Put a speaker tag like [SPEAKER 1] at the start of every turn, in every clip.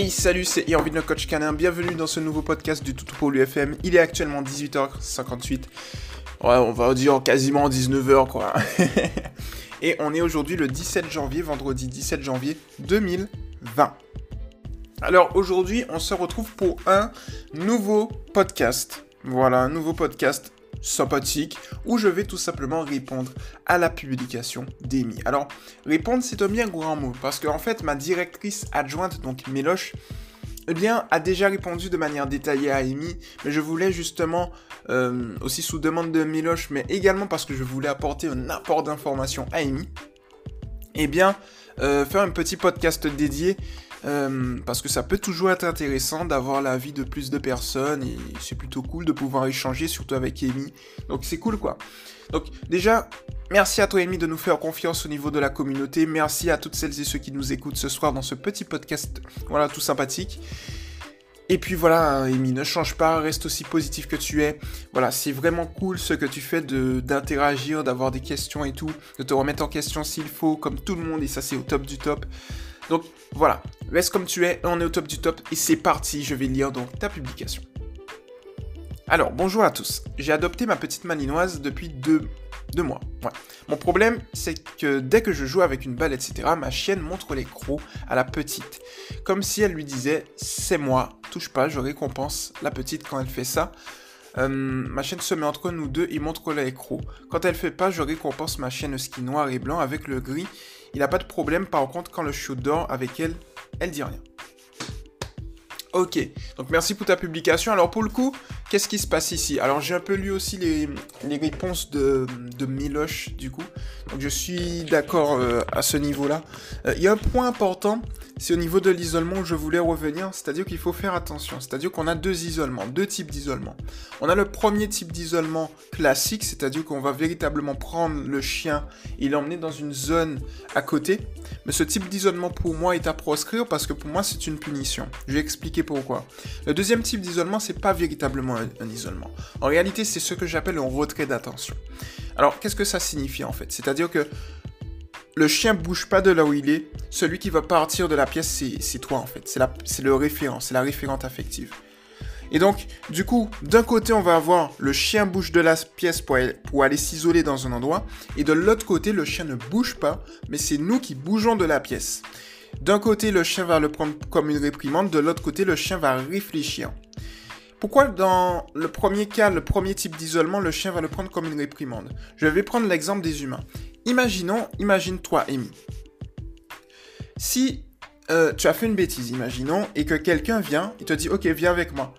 [SPEAKER 1] Hey salut, c'est Irvin le coach canin, bienvenue dans ce nouveau podcast du Toutou pour l'UFM. Il est actuellement 18h58, ouais on va dire quasiment 19h quoi. Et on est aujourd'hui le 17 janvier, vendredi 17 janvier 2020. Alors aujourd'hui on se retrouve pour un nouveau podcast. Voilà, un nouveau podcast sympathique où je vais tout simplement répondre à la publication d'Amy. Alors, répondre, c'est un bien grand mot parce qu'en fait, ma directrice adjointe, donc Méloche, eh bien, a déjà répondu de manière détaillée à Amy, mais je voulais justement, euh, aussi sous demande de Méloche, mais également parce que je voulais apporter un apport d'information à Amy, eh bien, euh, faire un petit podcast dédié euh, parce que ça peut toujours être intéressant d'avoir l'avis de plus de personnes et c'est plutôt cool de pouvoir échanger, surtout avec Amy. Donc c'est cool quoi. Donc déjà, merci à toi Amy de nous faire confiance au niveau de la communauté. Merci à toutes celles et ceux qui nous écoutent ce soir dans ce petit podcast, voilà, tout sympathique. Et puis voilà, Amy, ne change pas, reste aussi positif que tu es. Voilà, c'est vraiment cool ce que tu fais d'interagir, d'avoir des questions et tout, de te remettre en question s'il faut, comme tout le monde, et ça c'est au top du top. Donc voilà, reste comme tu es, on est au top du top et c'est parti, je vais lire donc ta publication. Alors, bonjour à tous. J'ai adopté ma petite malinoise depuis deux, mois. Mon problème, c'est que dès que je joue avec une balle, etc., ma chienne montre les crocs à la petite. Comme si elle lui disait C'est moi, touche pas, je récompense la petite quand elle fait ça. Euh, ma chienne se met entre nous deux et montre les crocs. Quand elle fait pas, je récompense ma chienne ski noir et blanc avec le gris il n'a pas de problème, par contre, quand le shoot dort avec elle, elle dit rien. Ok, donc merci pour ta publication. Alors pour le coup, qu'est-ce qui se passe ici? Alors j'ai un peu lu aussi les, réponses de, Miloche du coup. Donc je suis d'accord euh, à ce niveau-là. Euh, il y a un point important, c'est au niveau de l'isolement où je voulais revenir, c'est-à-dire qu'il faut faire attention. C'est-à-dire qu'on a deux isolements, deux types d'isolement. On a le premier type d'isolement classique, c'est-à-dire qu'on va véritablement prendre le chien et l'emmener dans une zone à côté. Mais ce type d'isolement pour moi est à proscrire parce que pour moi c'est une punition. Je vais expliquer pourquoi. Le deuxième type d'isolement, c'est pas véritablement un, isolement. En réalité, c'est ce que j'appelle un retrait d'attention. Alors, qu'est-ce que ça signifie en fait? C'est-à-dire que le chien bouge pas de là où il est. Celui qui va partir de la pièce, c'est toi en fait. C'est le référent, c'est la référente affective. Et donc, du coup, d'un côté, on va avoir le chien bouge de la pièce pour pour aller s'isoler dans un endroit, et de l'autre côté, le chien ne bouge pas, mais c'est nous qui bougeons de la pièce. D'un côté, le chien va le prendre comme une réprimande, de l'autre côté, le chien va réfléchir. Pourquoi dans le premier cas, le premier type d'isolement, le chien va le prendre comme une réprimande? Je vais prendre l'exemple des humains. Imaginons, imagine-toi, Amy. Si euh, tu as fait une bêtise, imaginons, et que quelqu'un vient, il te dit, ok, viens avec moi.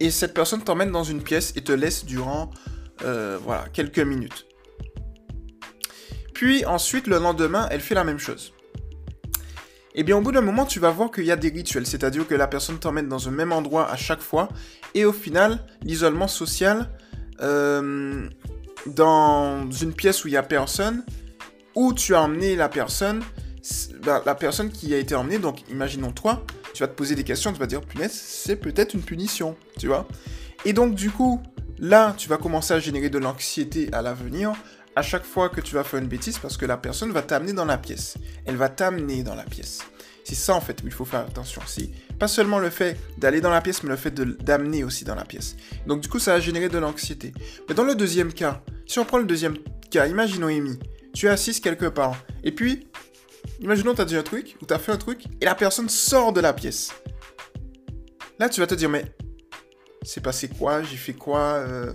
[SPEAKER 1] Et cette personne t'emmène dans une pièce et te laisse durant, euh, voilà, quelques minutes. Puis ensuite, le lendemain, elle fait la même chose eh bien au bout d'un moment, tu vas voir qu'il y a des rituels, c'est-à-dire que la personne t'emmène dans un même endroit à chaque fois, et au final, l'isolement social, euh, dans une pièce où il n'y a personne, où tu as emmené la personne, bah, la personne qui a été emmenée, donc imaginons toi, tu vas te poser des questions, tu vas dire, punaise, c'est peut-être une punition, tu vois. Et donc du coup, là, tu vas commencer à générer de l'anxiété à l'avenir, à chaque fois que tu vas faire une bêtise parce que la personne va t'amener dans la pièce. Elle va t'amener dans la pièce. C'est ça en fait il faut faire attention. C'est pas seulement le fait d'aller dans la pièce, mais le fait d'amener aussi dans la pièce. Donc du coup, ça va générer de l'anxiété. Mais dans le deuxième cas, si on prend le deuxième cas, imaginons Amy, tu es assise quelque part, et puis, imaginons tu as dit un truc, ou tu as fait un truc, et la personne sort de la pièce. Là, tu vas te dire, mais c'est passé quoi? J'ai fait quoi? Euh,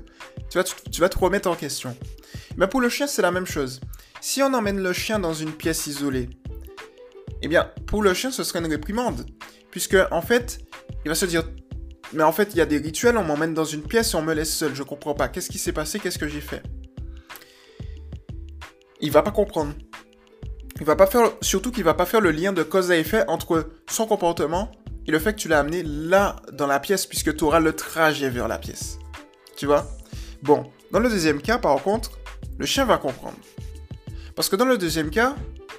[SPEAKER 1] tu, vas, tu te remettre en question. Mais pour le chien, c'est la même chose. Si on emmène le chien dans une pièce isolée, eh bien, pour le chien, ce serait une réprimande. Puisque, en fait, il va se dire Mais en fait, il y a des rituels, on m'emmène dans une pièce et on me laisse seul. Je comprends pas. Qu'est-ce qui s'est passé? Qu'est-ce que j'ai fait? Il va pas comprendre. Il va pas faire, surtout qu'il va pas faire le lien de cause à effet entre son comportement et le fait que tu l'as amené là dans la pièce, puisque tu auras le trajet vers la pièce. Tu vois? Bon, dans le deuxième cas, par contre, le chien va comprendre. Parce que dans le deuxième cas,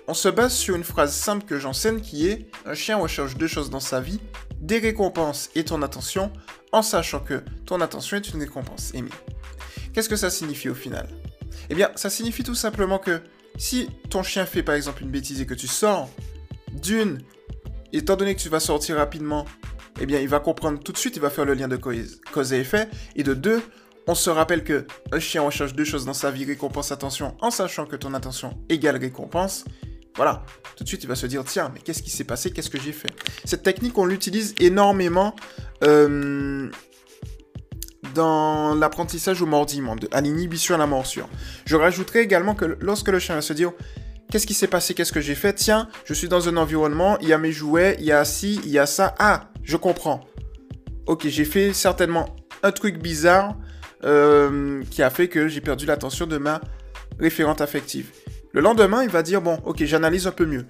[SPEAKER 1] on se base sur une phrase simple que j'enseigne qui est un chien recherche deux choses dans sa vie, des récompenses et ton attention, en sachant que ton attention est une récompense émise. Qu'est-ce que ça signifie au final? Eh bien, ça signifie tout simplement que si ton chien fait par exemple une bêtise et que tu sors d'une étant donné que tu vas sortir rapidement, eh bien, il va comprendre tout de suite, il va faire le lien de cause et effet. Et de deux, on se rappelle que un chien recherche deux choses dans sa vie, récompense, attention, en sachant que ton attention égale récompense. Voilà, tout de suite il va se dire tiens, mais qu'est-ce qui s'est passé, qu'est-ce que j'ai fait? Cette technique, on l'utilise énormément euh, dans l'apprentissage au mordiment, à l'inhibition à la morsure. Je rajouterai également que lorsque le chien va se dire qu'est-ce qui s'est passé, qu'est-ce que j'ai fait? Tiens, je suis dans un environnement, il y a mes jouets, il y a ci, il y a ça. Ah, je comprends. Ok, j'ai fait certainement un truc bizarre euh, qui a fait que j'ai perdu l'attention de ma référente affective. Le lendemain, il va dire, bon, ok, j'analyse un peu mieux.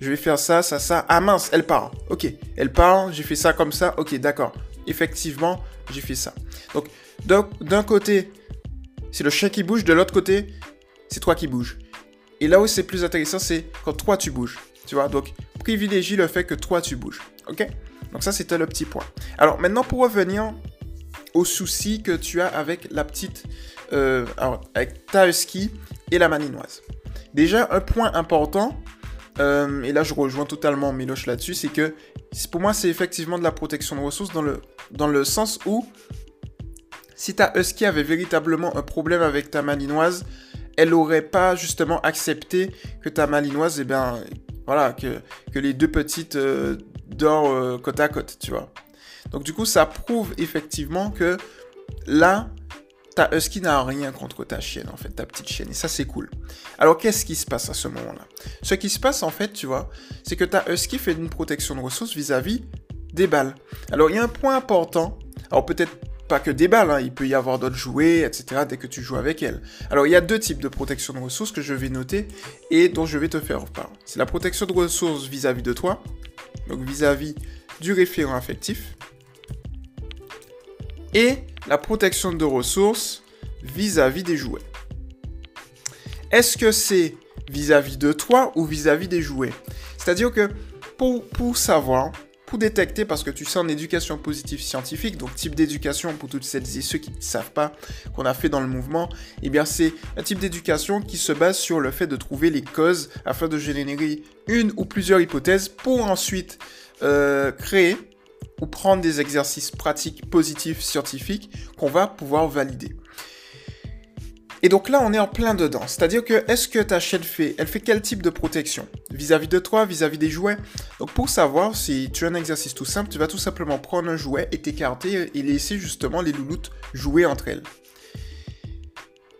[SPEAKER 1] Je vais faire ça, ça, ça. Ah mince, elle part. Ok, elle part, j'ai fait ça comme ça. Ok, d'accord. Effectivement, j'ai fait ça. Donc, d'un côté, c'est le chien qui bouge, de l'autre côté, c'est toi qui bouges. Et là où c'est plus intéressant, c'est quand toi tu bouges. Tu vois, donc privilégie le fait que toi tu bouges. Ok? Donc ça, c'était le petit point. Alors maintenant, pour revenir au souci que tu as avec la petite, euh, alors, avec ta husky et la malinoise. Déjà, un point important, euh, et là je rejoins totalement Miloche là-dessus, c'est que pour moi c'est effectivement de la protection de ressources dans le, dans le sens où si ta husky avait véritablement un problème avec ta malinoise, elle n'aurait pas justement accepté que ta malinoise, eh bien, voilà, que, les deux petites euh, dorment côte à côte, tu vois. Donc du coup, ça prouve effectivement que là, ta husky n'a rien contre ta chienne, en fait, ta petite chienne. Et ça, c'est cool. Alors, qu'est-ce qui se passe à ce moment-là? Ce qui se passe, en fait, tu vois, c'est que ta husky fait une protection de ressources vis-à-vis des balles. Alors, il y a un point important. Alors, peut-être pas que des balles, hein. il peut y avoir d'autres jouets, etc., dès que tu joues avec elle. Alors, il y a deux types de protection de ressources que je vais noter et dont je vais te faire part. C'est la protection de ressources vis-à-vis -vis de toi, donc vis-à-vis -vis du référent affectif, et la protection de ressources vis-à-vis des jouets. Est-ce que c'est vis-à-vis de toi ou vis-à-vis des jouets? C'est-à-dire que pour, pour savoir, pour détecter, parce que tu sais en éducation positive scientifique, donc type d'éducation pour toutes celles et ceux qui ne savent pas qu'on a fait dans le mouvement, eh bien c'est un type d'éducation qui se base sur le fait de trouver les causes afin de générer une ou plusieurs hypothèses pour ensuite euh, créer ou prendre des exercices pratiques positifs scientifiques qu'on va pouvoir valider. Et donc là, on est en plein dedans. C'est-à-dire que, est-ce que ta chienne fait, elle fait quel type de protection? Vis-à-vis de toi, vis-à-vis des jouets? Donc pour savoir si tu as un exercice tout simple, tu vas tout simplement prendre un jouet et t'écarter et laisser justement les louloutes jouer entre elles.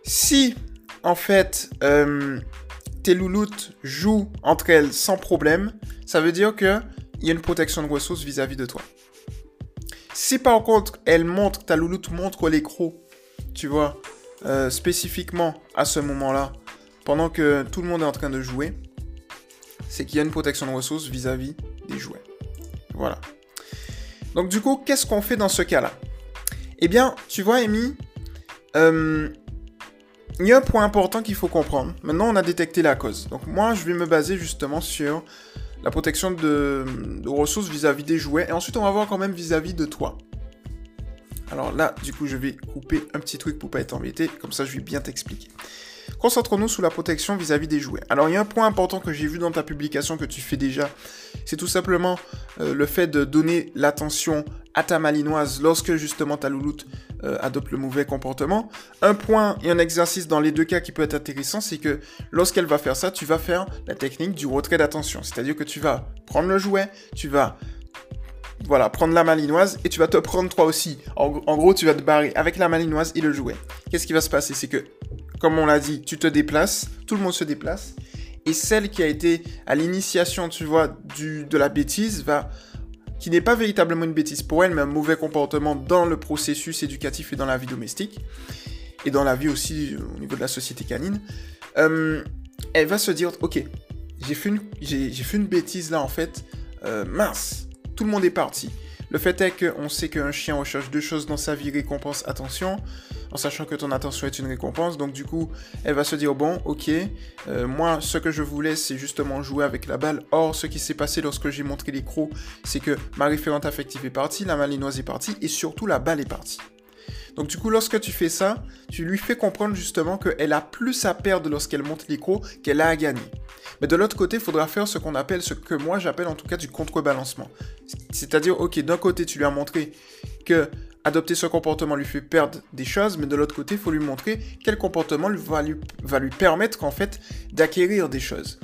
[SPEAKER 1] Si, en fait, euh, tes louloutes jouent entre elles sans problème, ça veut dire qu'il y a une protection de ressources vis-à-vis de toi. Si par contre, elle montre, ta louloute montre l'écrou, tu vois, euh, spécifiquement à ce moment-là, pendant que tout le monde est en train de jouer, c'est qu'il y a une protection de ressources vis-à-vis des jouets. Voilà. Donc du coup, qu'est-ce qu'on fait dans ce cas-là? Eh bien, tu vois, Amy, euh, il y a un point important qu'il faut comprendre. Maintenant, on a détecté la cause. Donc moi, je vais me baser justement sur la protection de, ressources vis-à-vis des jouets. Et ensuite, on va voir quand même vis-à-vis de toi. Alors là, du coup, je vais couper un petit truc pour pas être embêté. Comme ça, je vais bien t'expliquer. Concentrons-nous sur la protection vis-à-vis des jouets. Alors, il y a un point important que j'ai vu dans ta publication que tu fais déjà. C'est tout simplement euh, le fait de donner l'attention à ta malinoise lorsque justement ta louloute euh, adopte le mauvais comportement. Un point et un exercice dans les deux cas qui peut être intéressant, c'est que lorsqu'elle va faire ça, tu vas faire la technique du retrait d'attention. C'est-à-dire que tu vas prendre le jouet, tu vas voilà, prendre la malinoise et tu vas te prendre toi aussi. En, gros, tu vas te barrer avec la malinoise et le jouet. Qu'est-ce qui va se passer? C'est que, comme on l'a dit, tu te déplaces, tout le monde se déplace, et celle qui a été à l'initiation, tu vois, du, de la bêtise va qui n'est pas véritablement une bêtise pour elle, mais un mauvais comportement dans le processus éducatif et dans la vie domestique, et dans la vie aussi euh, au niveau de la société canine, euh, elle va se dire, ok, j'ai fait, une, une bêtise là en fait, euh, mince, tout le monde est parti. Le fait est qu'on sait qu'un chien recherche deux choses dans sa vie, récompense, attention, en sachant que ton attention est une récompense. Donc du coup, elle va se dire, bon, ok, euh, moi, ce que je voulais, c'est justement jouer avec la balle. Or, ce qui s'est passé lorsque j'ai montré les c'est que ma référente affective est partie, la malinoise est partie, et surtout la balle est partie. Donc du coup, lorsque tu fais ça, tu lui fais comprendre justement qu'elle a plus à perdre lorsqu'elle monte l'écro qu'elle a à gagner. Mais de l'autre côté, il faudra faire ce qu'on appelle, ce que moi j'appelle en tout cas du contrebalancement. C'est-à-dire, ok, d'un côté, tu lui as montré que adopter ce comportement lui fait perdre des choses, mais de l'autre côté, il faut lui montrer quel comportement va lui, permettre fait d'acquérir des choses.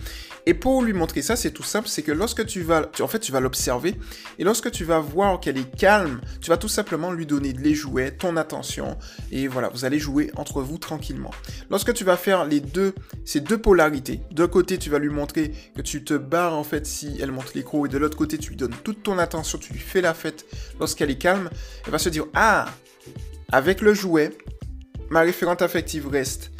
[SPEAKER 1] Et pour lui montrer ça, c'est tout simple, c'est que lorsque tu vas, en fait, tu vas l'observer, et lorsque tu vas voir qu'elle est calme, tu vas tout simplement lui donner les jouets, ton attention, et voilà, vous allez jouer entre vous tranquillement. Lorsque tu vas faire les deux, ces deux polarités, d'un côté, tu vas lui montrer que tu te barres en fait si elle monte l'écro, et de l'autre côté, tu lui donnes toute ton attention, tu lui fais la fête lorsqu'elle est calme, elle va se dire, ah, avec le jouet, ma référente affective reste,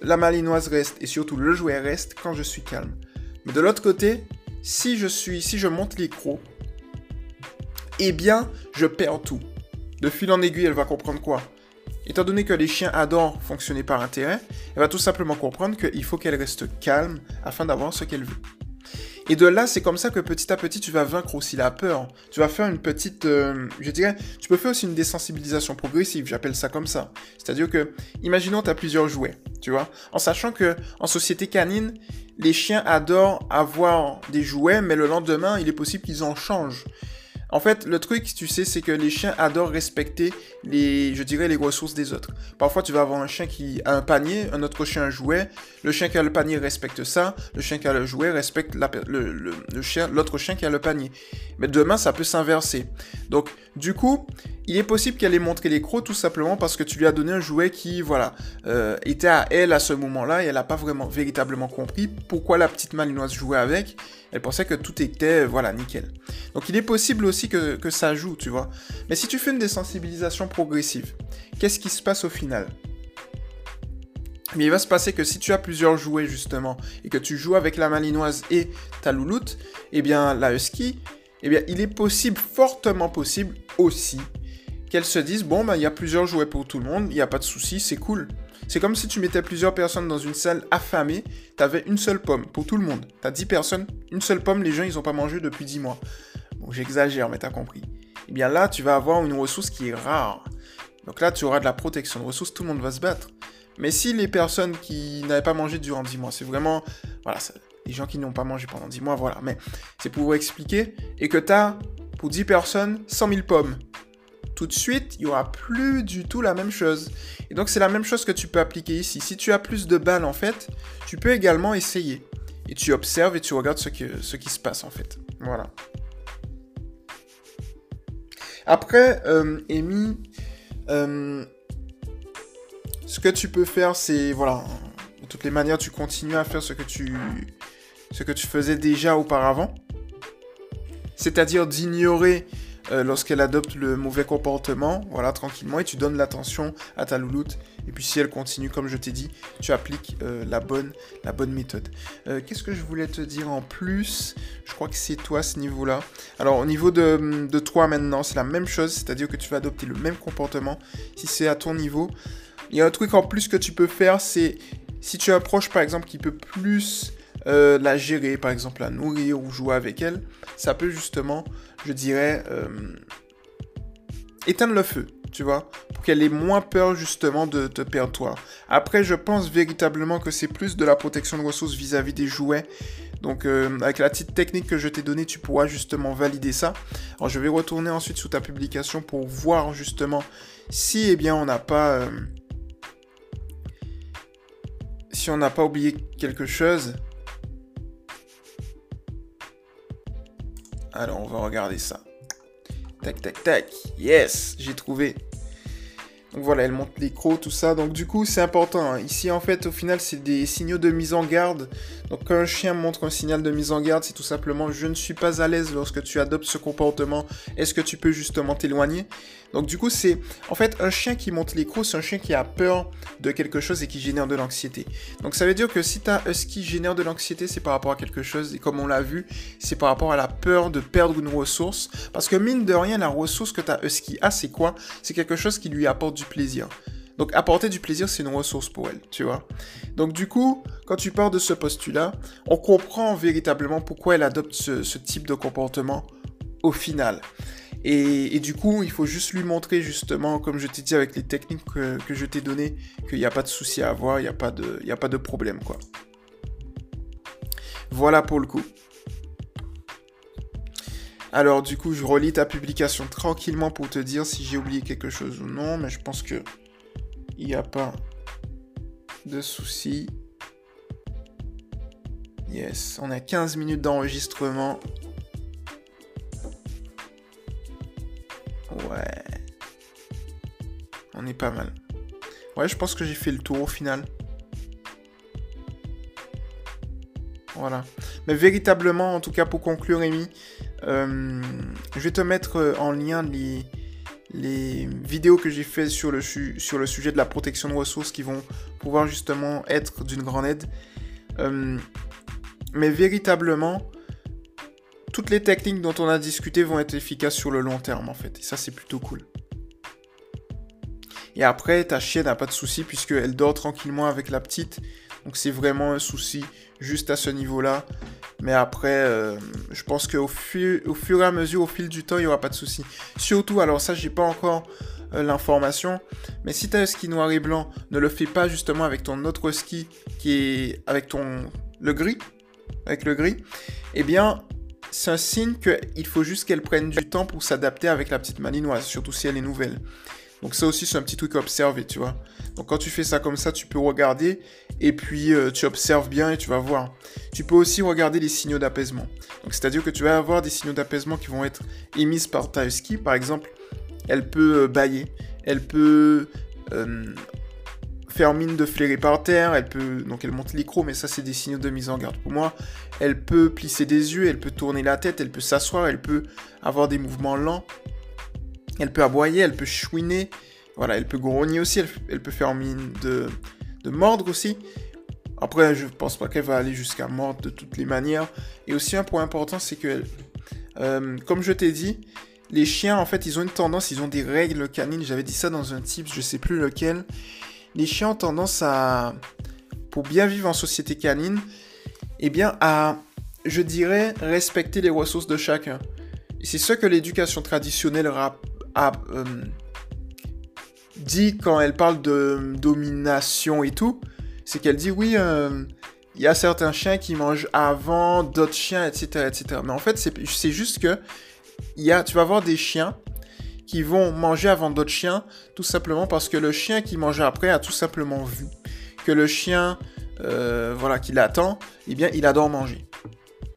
[SPEAKER 1] la malinoise reste, et surtout le jouet reste quand je suis calme. Mais de l'autre côté, si je suis, si je monte l'écro, eh bien, je perds tout. De fil en aiguille, elle va comprendre quoi? Étant donné que les chiens adorent fonctionner par intérêt, elle va tout simplement comprendre qu'il faut qu'elle reste calme afin d'avoir ce qu'elle veut. Et de là, c'est comme ça que petit à petit, tu vas vaincre aussi la peur. Tu vas faire une petite, euh, je dirais, tu peux faire aussi une désensibilisation progressive, j'appelle ça comme ça. C'est-à-dire que, imaginons, tu as plusieurs jouets, tu vois, en sachant que en société canine, les chiens adorent avoir des jouets, mais le lendemain, il est possible qu'ils en changent. En fait, le truc, tu sais, c'est que les chiens adorent respecter les, je dirais, les ressources des autres. Parfois, tu vas avoir un chien qui a un panier, un autre chien un jouet. Le chien qui a le panier respecte ça. Le chien qui a le jouet respecte l'autre chien qui a le panier. Mais demain, ça peut s'inverser. Donc, du coup, il est possible qu'elle ait montré les crocs tout simplement parce que tu lui as donné un jouet qui, voilà, euh, était à elle à ce moment-là et elle n'a pas vraiment, véritablement compris pourquoi la petite malinoise jouait avec. Elle pensait que tout était, voilà, nickel. Donc il est possible aussi que, ça joue, tu vois. Mais si tu fais une désensibilisation progressive, qu'est-ce qui se passe au final? Mais il va se passer que si tu as plusieurs jouets justement et que tu joues avec la malinoise et ta louloute, eh bien la husky, eh bien il est possible, fortement possible aussi, qu'elle se dise bon bah il y a plusieurs jouets pour tout le monde, il n'y a pas de souci, c'est cool. C'est comme si tu mettais plusieurs personnes dans une salle affamée, t'avais une seule pomme pour tout le monde. T'as 10 personnes, une seule pomme, les gens ils ont pas mangé depuis 10 mois. J'exagère mais t'as compris. Eh bien là tu vas avoir une ressource qui est rare. Donc là tu auras de la protection de ressources, tout le monde va se battre. Mais si les personnes qui n'avaient pas mangé durant 10 mois, c'est vraiment... Voilà, les gens qui n'ont pas mangé pendant 10 mois, voilà. Mais c'est pour vous expliquer. Et que tu as, pour 10 personnes, 100 000 pommes. Tout de suite, il n'y aura plus du tout la même chose. Et donc c'est la même chose que tu peux appliquer ici. Si tu as plus de balles, en fait, tu peux également essayer. Et tu observes et tu regardes ce, que, ce qui se passe, en fait. Voilà. Après, euh, Amy, euh, ce que tu peux faire, c'est, voilà, de toutes les manières, tu continues à faire ce que tu, ce que tu faisais déjà auparavant. C'est-à-dire d'ignorer euh, lorsqu'elle adopte le mauvais comportement, voilà, tranquillement, et tu donnes l'attention à ta louloute. Et puis si elle continue, comme je t'ai dit, tu appliques euh, la, bonne, méthode. Euh, qu'est-ce que je voulais te dire en plus? Je crois que c'est toi ce niveau-là. Alors au niveau de, de toi maintenant, c'est la même chose, c'est-à-dire que tu vas adopter le même comportement si c'est à ton niveau. Il y a un truc en plus que tu peux faire, c'est si tu approches par exemple qui peut plus euh, la gérer, par exemple la nourrir ou jouer avec elle, ça peut justement, je dirais, euh, éteindre le feu, tu vois, pour qu'elle ait moins peur justement de te perdre toi. Après, je pense véritablement que c'est plus de la protection de ressources vis-à-vis des jouets. Donc euh, avec la petite technique que je t'ai donnée, tu pourras justement valider ça. Alors je vais retourner ensuite sous ta publication pour voir justement si eh bien on n'a pas si on n'a pas oublié quelque chose. Alors, on va regarder ça. Tac, tac, tac. Yes, j'ai trouvé. Donc voilà, elle monte les crocs, tout ça. Donc du coup, c'est important. Hein. Ici, en fait, au final, c'est des signaux de mise en garde. Donc quand un chien montre un signal de mise en garde, c'est tout simplement je ne suis pas à l'aise lorsque tu adoptes ce comportement. Est-ce que tu peux justement t'éloigner? Donc du coup, c'est en fait un chien qui monte les crocs, c'est un chien qui a peur de quelque chose et qui génère de l'anxiété. Donc ça veut dire que si ta husky génère de l'anxiété, c'est par rapport à quelque chose et comme on l'a vu, c'est par rapport à la peur de perdre une ressource parce que mine de rien, la ressource que ta husky a, c'est quoi? C'est quelque chose qui lui apporte plaisir. Donc apporter du plaisir, c'est une ressource pour elle, tu vois. Donc du coup, quand tu pars de ce postulat, on comprend véritablement pourquoi elle adopte ce, type de comportement au final. Et, du coup, il faut juste lui montrer justement, comme je t'ai dit avec les techniques que, je t'ai données, qu'il n'y a pas de souci à avoir, il n'y a, a pas de problème, quoi. Voilà pour le coup. Alors du coup, je relis ta publication tranquillement pour te dire si j'ai oublié quelque chose ou non, mais je pense que il n'y a pas de souci. Yes, on a 15 minutes d'enregistrement. Ouais. On est pas mal. Ouais, je pense que j'ai fait le tour au final. Voilà. Mais véritablement, en tout cas pour conclure, Rémi, euh, je vais te mettre euh, en lien les, vidéos que j'ai faites sur le, sur le sujet de la protection de ressources qui vont pouvoir justement être d'une grande aide. Euh, mais véritablement, toutes les techniques dont on a discuté vont être efficaces sur le long terme en fait. Et ça, c'est plutôt cool. Et après, ta chienne n'a pas de souci puisqu'elle dort tranquillement avec la petite. Donc c'est vraiment un souci juste à ce niveau-là. Mais après, euh, je pense qu'au fur, et à mesure, au fil du temps, il n'y aura pas de souci. Surtout, alors ça, j'ai pas encore euh, l'information, mais si tu as un ski noir et blanc, ne le fais pas justement avec ton autre ski qui est avec ton le gris, avec le gris. Eh bien, c'est un signe qu'il faut juste qu'elle prenne du temps pour s'adapter avec la petite malinoise, surtout si elle est nouvelle. Donc ça aussi, c'est un petit truc à observer, tu vois. Donc quand tu fais ça comme ça, tu peux regarder et puis euh, tu observes bien et tu vas voir. Tu peux aussi regarder les signaux d'apaisement. Donc c'est-à-dire que tu vas avoir des signaux d'apaisement qui vont être émis par ta. Par exemple, elle peut euh, bailler, elle peut euh, faire mine de flairer par terre, elle peut donc elle monte l'écro, mais ça c'est des signaux de mise en garde pour moi. Elle peut plisser des yeux, elle peut tourner la tête, elle peut s'asseoir, elle peut avoir des mouvements lents. Elle peut aboyer, elle peut chouiner, voilà, elle peut grogner aussi, elle, peut faire mine de, mordre aussi. Après, je pense pas qu'elle va aller jusqu'à mordre de toutes les manières. Et aussi un point important, c'est que, euh, comme je t'ai dit, les chiens, en fait, ils ont une tendance, ils ont des règles canines. J'avais dit ça dans un type, je sais plus lequel. Les chiens ont tendance à, pour bien vivre en société canine, eh bien, à, je dirais, respecter les ressources de chacun. C'est ce que l'éducation traditionnelle a euh, dit quand elle parle de domination et tout, c'est qu'elle dit oui, euh, il y a certains chiens qui mangent avant d'autres chiens, etc., etc. Mais en fait, c'est juste que y tu vas voir des chiens qui vont manger avant d'autres chiens, tout simplement parce que le chien qui mange après a tout simplement vu que le chien, euh, voilà, qui l'attend, eh bien, il adore manger.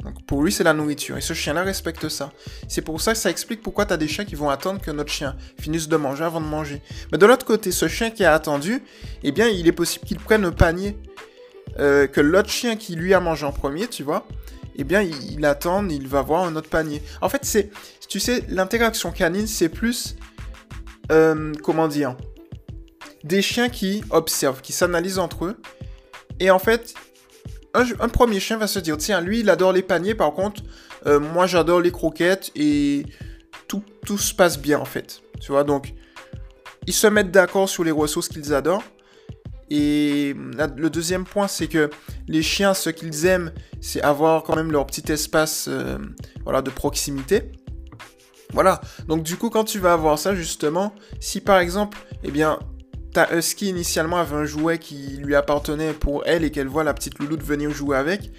[SPEAKER 1] Donc pour lui, c'est la nourriture. Et ce chien-là respecte ça. C'est pour ça que ça explique pourquoi tu as des chiens qui vont attendre que notre chien finisse de manger avant de manger. Mais de l'autre côté, ce chien qui a attendu, eh bien, il est possible qu'il prenne un panier. Euh, que l'autre chien qui lui a mangé en premier, tu vois, eh bien, il, attend, il va voir un autre panier. En fait, c'est, tu sais, l'interaction canine, c'est plus, euh, comment dire, des chiens qui observent, qui s'analysent entre eux. Et en fait, un, premier chien va se dire, tiens, lui, il adore les paniers, par contre, euh, moi, j'adore les croquettes et tout, tout se passe bien, en fait. Tu vois, donc, ils se mettent d'accord sur les ressources qu'ils adorent. Et le deuxième point, c'est que les chiens, ce qu'ils aiment, c'est avoir quand même leur petit espace euh, voilà, de proximité. Voilà, donc du coup, quand tu vas avoir ça, justement, si par exemple, eh bien, ta husky initialement avait un jouet qui lui appartenait pour elle et qu'elle voit la petite louloute venir jouer avec,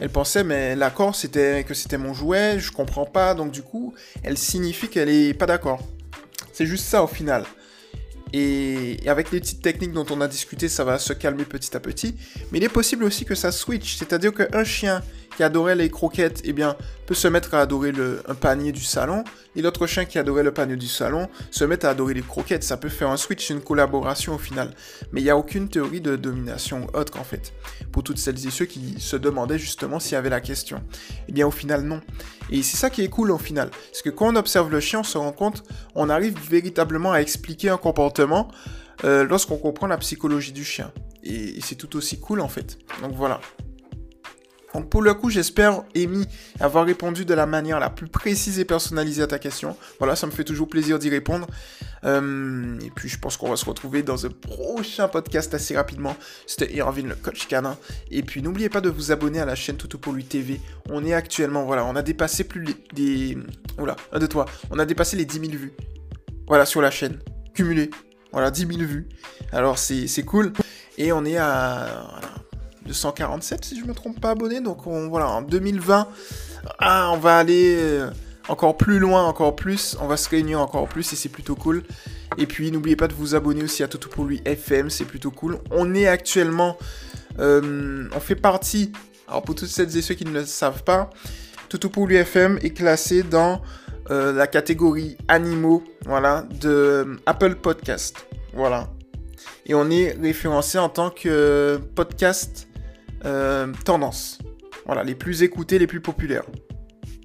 [SPEAKER 1] elle pensait mais l'accord c'était que c'était mon jouet, je comprends pas, donc du coup elle signifie qu'elle est pas d'accord. C'est juste ça au final. Et avec les petites techniques dont on a discuté, ça va se calmer petit à petit. Mais il est possible aussi que ça switch, c'est-à-dire qu'un chien qui adorait les croquettes, eh bien, peut se mettre à adorer le, un panier du salon, et l'autre chien qui adorait le panier du salon se met à adorer les croquettes. Ça peut faire un switch, une collaboration au final. Mais il n'y a aucune théorie de domination autre en fait. Pour toutes celles et ceux qui se demandaient justement s'il y avait la question. Eh bien, au final, non. Et c'est ça qui est cool au final. Parce que quand on observe le chien, on se rend compte, on arrive véritablement à expliquer un comportement euh, lorsqu'on comprend la psychologie du chien. Et, et c'est tout aussi cool en fait. Donc voilà. Donc pour le coup, j'espère, Amy, avoir répondu de la manière la plus précise et personnalisée à ta question. Voilà, ça me fait toujours plaisir d'y répondre. Euh, et puis je pense qu'on va se retrouver dans un prochain podcast assez rapidement. C'était Irvin, le coach canin. Et puis n'oubliez pas de vous abonner à la chaîne Toto pour lui TV. On est actuellement, voilà, on a dépassé plus des... Oula, un de toi. On a dépassé les 10 000 vues. Voilà, sur la chaîne. Cumulé. Voilà, 10 000 vues. Alors c'est cool. Et on est à... 247 si je me trompe pas abonnés. Donc on, voilà, en 2020, ah, on va aller euh, encore plus loin, encore plus. On va se réunir encore plus et c'est plutôt cool. Et puis n'oubliez pas de vous abonner aussi à Toto pour lui FM, c'est plutôt cool. On est actuellement, euh, on fait partie. Alors pour toutes celles et ceux qui ne le savent pas, Toto pour lui FM est classé dans euh, la catégorie animaux, voilà, de Apple Podcast. Voilà. Et on est référencé en tant que podcast euh, tendance. Voilà, les plus écoutés, les plus populaires.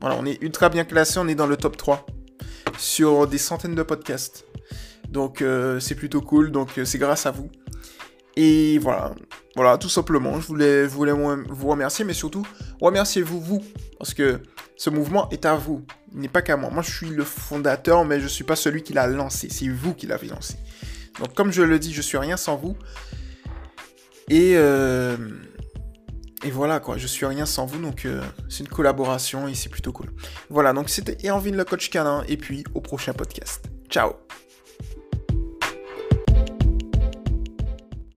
[SPEAKER 1] Voilà, on est ultra bien classé, on est dans le top 3 sur des centaines de podcasts. Donc euh, c'est plutôt cool, donc euh, c'est grâce à vous. Et voilà, voilà, tout simplement, je voulais, vous remercier, mais surtout, remerciez-vous, vous, parce que ce mouvement est à vous, il n'est pas qu'à moi. Moi, je suis le fondateur, mais je ne suis pas celui qui l'a lancé, c'est vous qui l'avez lancé. Donc, comme je le dis, je suis rien sans vous. Et, et voilà, quoi, je suis rien sans vous, donc euh, c'est une collaboration et c'est plutôt cool. Voilà, donc c'était Erwin le coach canin, et puis au prochain podcast. Ciao